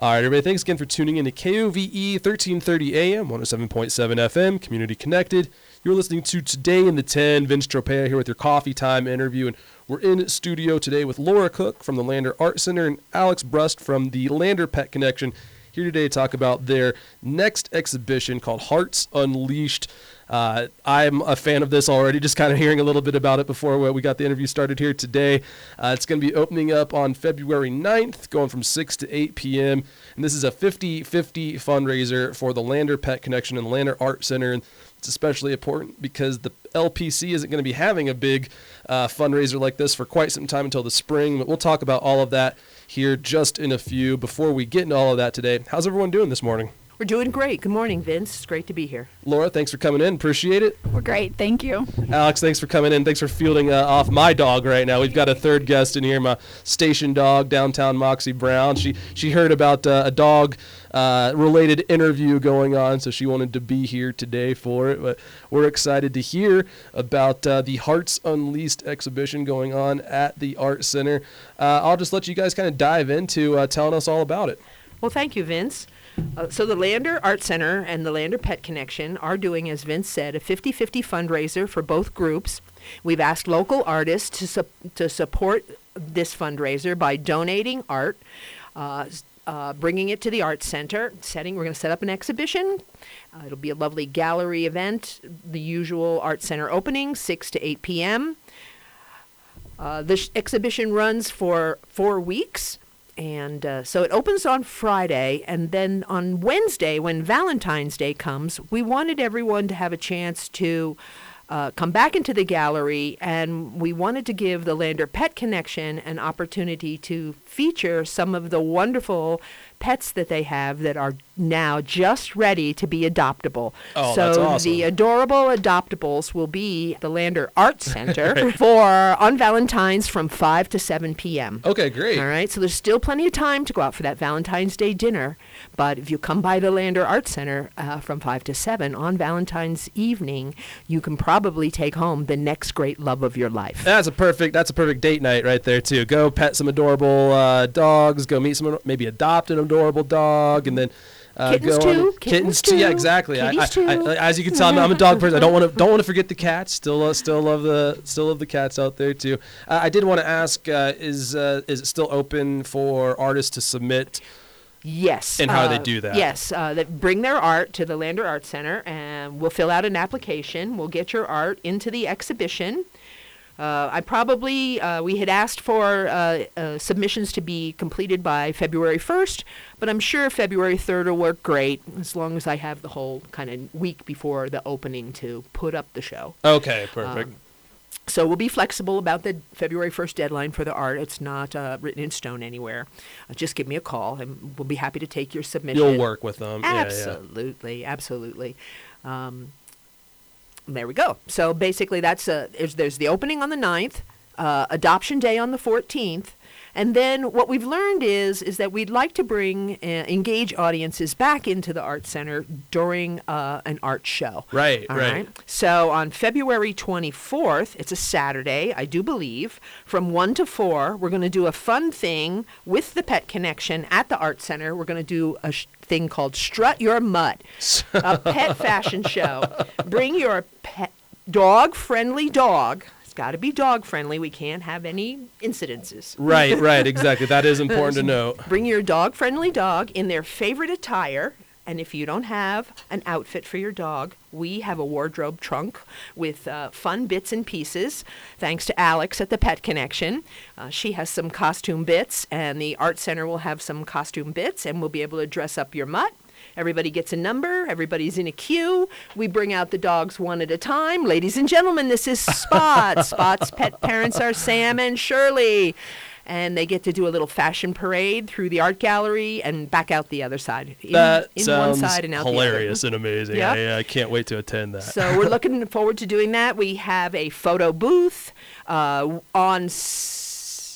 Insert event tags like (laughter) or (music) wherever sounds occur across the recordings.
All right, everybody, thanks again for tuning in to KOVE 1330 AM, 107.7 FM, community connected. You're listening to Today in the 10, Vince Tropea here with your coffee time interview. And we're in studio today with Laura Koch from the Lander Art Center and Alex Brust from the Lander Pet Connection here today to talk about their next exhibition called Hearts Unleashed. Uh, I'm a fan of this already, just kind of hearing a little bit about it before we got the interview started here today. Uh, it's going to be opening up on February 9th, going from 6 to 8 p.m. And this is a 50 50 fundraiser for the Lander Pet Connection and Lander Art Center. And it's especially important because the LPC isn't going to be having a big uh, fundraiser like this for quite some time until the spring. But we'll talk about all of that here just in a few. Before we get into all of that today, how's everyone doing this morning? We're doing great. Good morning, Vince. It's great to be here. Laura, thanks for coming in. Appreciate it. We're great. Thank you. Alex, thanks for coming in. Thanks for fielding uh, off my dog right now. We've got a third guest in here, my station dog, downtown Moxie Brown. She she heard about uh, a dog uh, related interview going on, so she wanted to be here today for it. But we're excited to hear about uh, the Hearts Unleashed exhibition going on at the Art Center. Uh, I'll just let you guys kind of dive into uh, telling us all about it. Well, thank you, Vince. Uh, so the Lander Art Center and the Lander Pet Connection are doing, as Vince said, a 50-50 fundraiser for both groups. We've asked local artists to, su- to support this fundraiser by donating art, uh, uh, bringing it to the Art Center, setting. We're going to set up an exhibition. Uh, it'll be a lovely gallery event. The usual Art Center opening, 6 to 8 p.m. Uh, the sh- exhibition runs for four weeks. And uh, so it opens on Friday, and then on Wednesday, when Valentine's Day comes, we wanted everyone to have a chance to uh, come back into the gallery, and we wanted to give the Lander Pet Connection an opportunity to feature some of the wonderful pets that they have that are now just ready to be adoptable. Oh, so that's awesome. the adorable adoptables will be at the Lander Art Center (laughs) for on Valentine's from 5 to 7 p.m. Okay, great. All right, so there's still plenty of time to go out for that Valentine's Day dinner. But if you come by the Lander Art Center uh, from 5 to 7 on Valentine's evening, you can probably take home the next great love of your life. That's a perfect. That's a perfect date night right there too. Go pet some adorable uh, dogs. Go meet some maybe adopt an adorable dog, and then uh, Kittens go too, Kittens, kittens too. Yeah, exactly. I, I, I, as you can tell, I'm, I'm a dog person. I don't want to don't want to forget the cats. Still, uh, still love the still love the cats out there too. Uh, I did want to ask: uh, Is uh, is it still open for artists to submit? Yes. And how do they uh, do that? Yes, uh, that bring their art to the Lander Art Center, and we'll fill out an application. We'll get your art into the exhibition. Uh, I probably uh, we had asked for uh, uh, submissions to be completed by February 1st, but I'm sure February 3rd will work great as long as I have the whole kind of week before the opening to put up the show. Okay, perfect. Um, So we'll be flexible about the February 1st deadline for the art. It's not uh, written in stone anywhere. Uh, just give me a call, and we'll be happy to take your submission. You'll work with them. Yeah, yeah. Absolutely, absolutely. Um, there we go. So basically, that's a, there's, there's the opening on the 9th, uh, adoption day on the 14th. And then what we've learned is is that we'd like to bring uh, engage audiences back into the art center during uh, an art show. Right, right. So on February 24th, it's a Saturday, I do believe, from 1 to 4, we're going to do a fun thing with the Pet Connection at the Art Center. We're going to do a sh- thing called Strut Your Mutt, a (laughs) pet fashion show. Bring your pet dog friendly dog. It's got to be dog friendly. We can't have any incidences. Right, right, exactly. That is (laughs) important to note. Bring your dog friendly dog in their favorite attire. And if you don't have an outfit for your dog, we have a wardrobe trunk with uh, fun bits and pieces. Thanks to Alex at the Pet Connection. Uh, she has some costume bits, and the Art Center will have some costume bits, and we'll be able to dress up your mutt. Everybody gets a number. Everybody's in a queue. We bring out the dogs one at a time. Ladies and gentlemen, this is Spot. (laughs) Spot's pet parents are Sam and Shirley. and they get to do a little fashion parade through the art gallery and back out the other side. In, that in sounds one side and out hilarious and amazing. Yeah. I, I can't wait to attend that. So we're looking forward to doing that. We have a photo booth uh, on. S-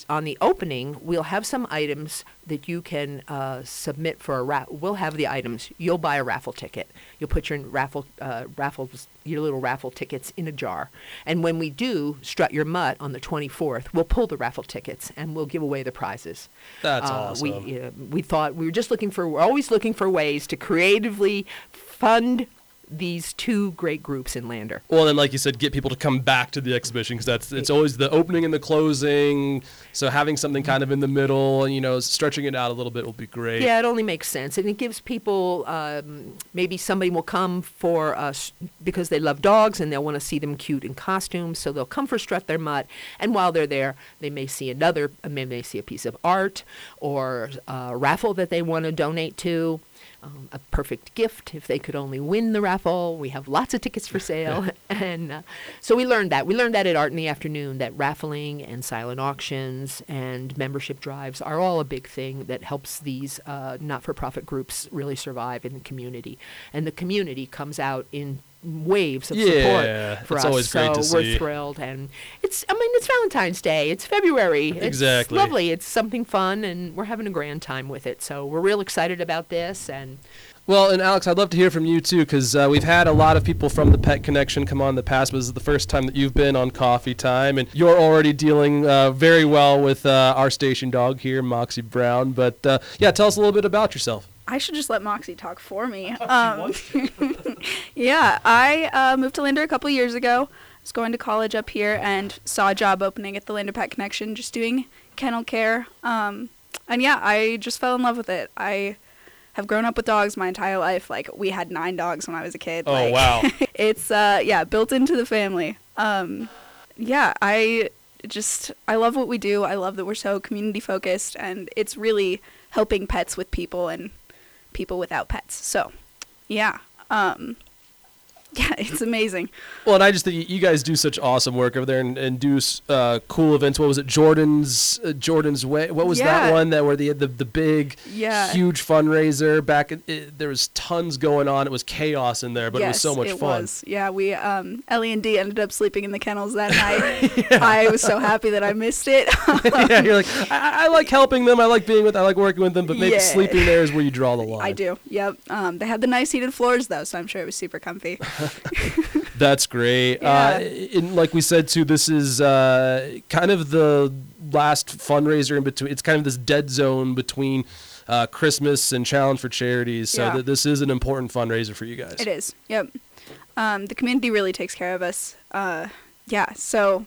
on the opening, we'll have some items that you can uh, submit for a raffle. We'll have the items. You'll buy a raffle ticket. You'll put your raffle uh, raffles your little raffle tickets in a jar. And when we do strut your mutt on the 24th, we'll pull the raffle tickets and we'll give away the prizes. That's Uh, awesome. We uh, we thought we were just looking for. We're always looking for ways to creatively fund these two great groups in Lander. Well, and like you said, get people to come back to the exhibition because that's it's always the opening and the closing. So having something kind of in the middle, and you know, stretching it out a little bit will be great. Yeah, it only makes sense, and it gives people um, maybe somebody will come for us because they love dogs and they'll want to see them cute in costumes, so they'll come for strut their mutt, and while they're there, they may see another, they may see a piece of art or a raffle that they want to donate to. Um, a perfect gift if they could only win the raffle. We have lots of tickets for sale, (laughs) (laughs) and uh, so we learned that. We learned that at Art in the Afternoon that raffling and silent auctions and membership drives are all a big thing that helps these uh, not-for-profit groups really survive in the community. And the community comes out in waves of Yeah, support for it's us. always great so to we're see. thrilled, and it's. I mean, it's Valentine's Day. It's February. Exactly. It's lovely. It's something fun, and we're having a grand time with it. So we're real excited about this, and Well, and Alex, I'd love to hear from you too, because uh, we've had a lot of people from the Pet Connection come on in the past, but this is the first time that you've been on Coffee Time, and you're already dealing uh, very well with uh, our station dog here, Moxie Brown. But uh, yeah, tell us a little bit about yourself. I should just let Moxie talk for me. (laughs) Um, (laughs) yeah, I uh, moved to Lander a couple years ago. I was going to college up here and saw a job opening at the Lander Pet Connection, just doing kennel care. Um, and yeah, I just fell in love with it. I have grown up with dogs my entire life. Like we had nine dogs when I was a kid. Oh, like, wow. (laughs) it's uh, yeah, built into the family. Um, yeah, I just I love what we do. I love that we're so community focused, and it's really helping pets with people and people without pets. So, yeah, um, (laughs) yeah, it's amazing. Well, and I just think you guys do such awesome work over there and, and do uh, cool events. What was it, Jordan's uh, Jordan's Way? What was that one that where they had the the big, Yeah. huge fundraiser back? It, there was tons going on. It was chaos in there, but it was so much it fun. was. Yeah, we um, Ellie and Dee ended up sleeping in the kennels that (laughs) night. I was so happy that I missed it. (laughs) yeah, you're like, I, I like helping them. I like being with. I like working with them. But maybe Yeah. sleeping there is where you draw the line. I do. Yep. Um, they had the nice heated floors though, so I'm sure it was super comfy. (laughs) That's great. Uh, and like we said too, this is uh, kind of the last fundraiser in between. It's kind of this dead zone between uh, Christmas and Challenge for Charities. So Yeah. that this is an important fundraiser for you guys. It is. Yep. Um, the community really takes care of us. Uh, yeah. So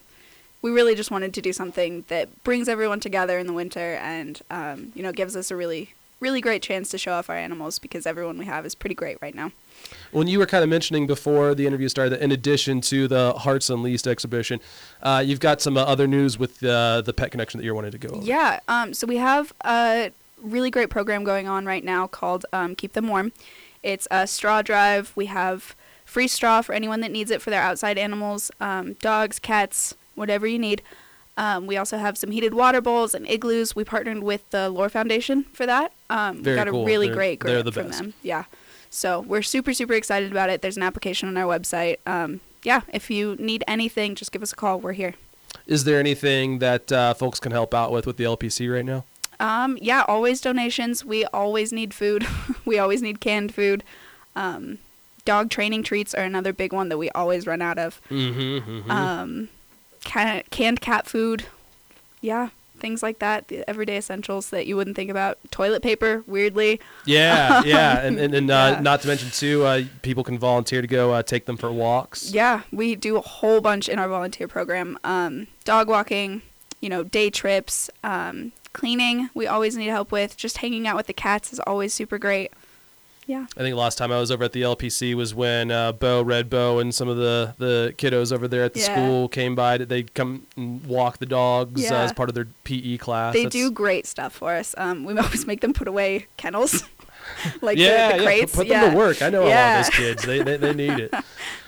we really just wanted to do something that brings everyone together in the winter and um, you know gives us a really really great chance to show off our animals because everyone we have is pretty great right now. When you were kind of mentioning before the interview started, that in addition to the Hearts Unleashed exhibition, uh, you've got some uh, other news with uh, the Pet Connection that you're wanting to go over. Yeah. Um, so we have a really great program going on right now called um, Keep Them Warm. It's a straw drive. We have free straw for anyone that needs it for their outside animals, um, dogs, cats, whatever you need. Um, we also have some heated water bowls and igloos. We partnered with the LOR Foundation for that. Um, Very we got cool. a really They're- great grant the from best. them. Yeah. So we're super, super excited about it. There's an application on our website. Um, yeah, if you need anything, just give us a call. We're here. Is there anything that uh, folks can help out with with the LPC right now? Um, yeah, always donations. We always need food. (laughs) we always need canned food. Um, dog training treats are another big one that we always run out of. Mm-hmm. Um, can- canned cat food. Yeah, things like that. The everyday essentials that you wouldn't think about. Toilet paper, weirdly. Yeah, (laughs) yeah, and and, and uh, Yeah. not to mention too, uh, people can volunteer to go uh, take them for walks. Yeah, we do a whole bunch in our volunteer program. Um, dog walking, you know, day trips, um, cleaning. We always need help with. Just hanging out with the cats is always super great. Yeah. I think last time I was over at the LPC was when uh, Bo, Red Bo, and some of the, the kiddos over there at the Yeah. school came by. They'd come and walk the dogs uh, as part of their PE class. They That's- do great stuff for us. Um, we (laughs) always make them put away kennels, (laughs) like yeah, the, the yeah, crates. put yeah. them to work. I know a lot of those kids. They, they, they need it.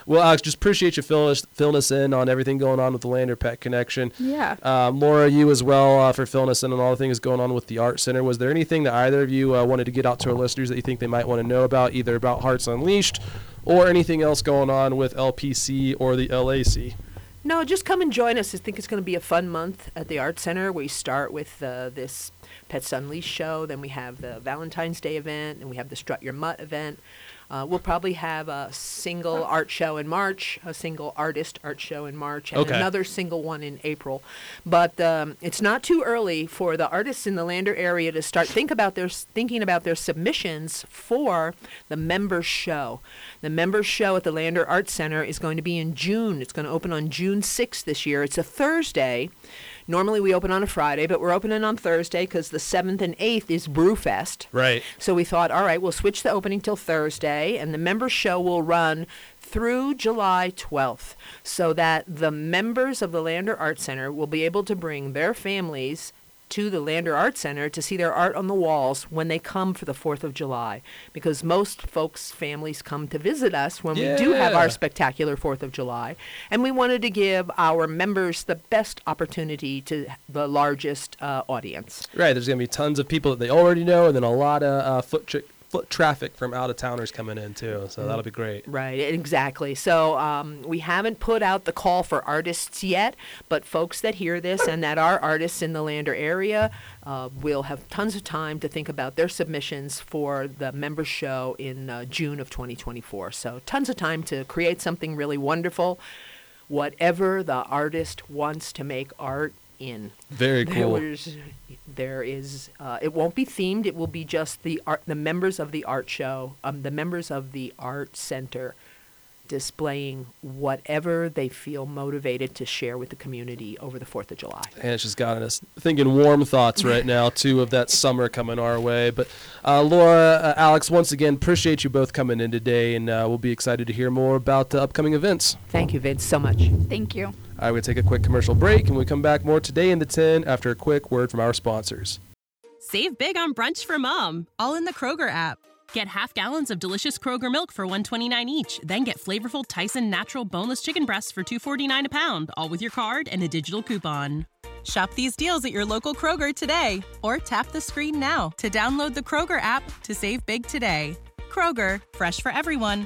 Well, Alex, just appreciate you filling us, filling us in on everything going on with the Lander Pet Connection. Yeah. Um, Laura, you as well uh, for filling us in on all the things going on with the Art Center. Was there anything that either of you uh, wanted to get out to our listeners that you think they might want to know about, either about Hearts Unleashed or anything else going on with LPC or the LAC? No, just come and join us. I think it's going to be a fun month at the Art Center. We start with uh, this Pets Unleashed show, then we have the Valentine's Day event, and we have the Strut Your Mutt event. Uh, we'll probably have a single art show in March, a single artist art show in March, and Okay. another single one in April. But um, it's not too early for the artists in the Lander area to start think about their thinking about their submissions for the members show. The members show at the Lander Art Center is going to be in June. It's going to open on June 6th this year. It's a Thursday. Normally we open on a Friday, but we're opening on Thursday because the 7th and 8th is Brewfest. Right. So we thought, all right, we'll switch the opening till Thursday, and the member show will run through July 12th, so that the members of the Lander Art Center will be able to bring their families to the Lander Art Center to see their art on the walls when they come for the 4th of July. Because most folks' families come to visit us when we do have our spectacular 4th of July. And we wanted to give our members the best opportunity to the largest uh, audience. Right. There's going to be tons of people that they already know, and then a lot of uh, foot, tra- foot traffic from out of towners coming in, too. So that'll be great. Right, exactly. So um, we haven't put out the call for artists yet, but folks that hear this and that are artists in the Lander area uh, will have tons of time to think about their submissions for the member show in uh, June of 2024. So tons of time to create something really wonderful, whatever the artist wants to make art in. Very cool. There's, there is. Uh, it won't be themed. It will be just the art. The members of the art show, um, the members of the art center, displaying whatever they feel motivated to share with the community over the Fourth of July. And it's just gotten us thinking warm thoughts right now, too, of that summer coming our way. But uh, Laura, uh, Alex, once again, appreciate you both coming in today, and uh, we'll be excited to hear more about the upcoming events. Thank you, Vince, so much. Thank you. Going to take a quick commercial break, and we come back more today in the 10 after a quick word from our sponsors. Save big on brunch for mom, all in the Kroger app. Get half gallons of delicious Kroger milk for 129 each, then get flavorful Tyson natural boneless chicken breasts for 249 a pound, all with your card and a digital coupon. Shop these deals at your local Kroger today or tap the screen now to download the Kroger app to save big today. Kroger, fresh for everyone.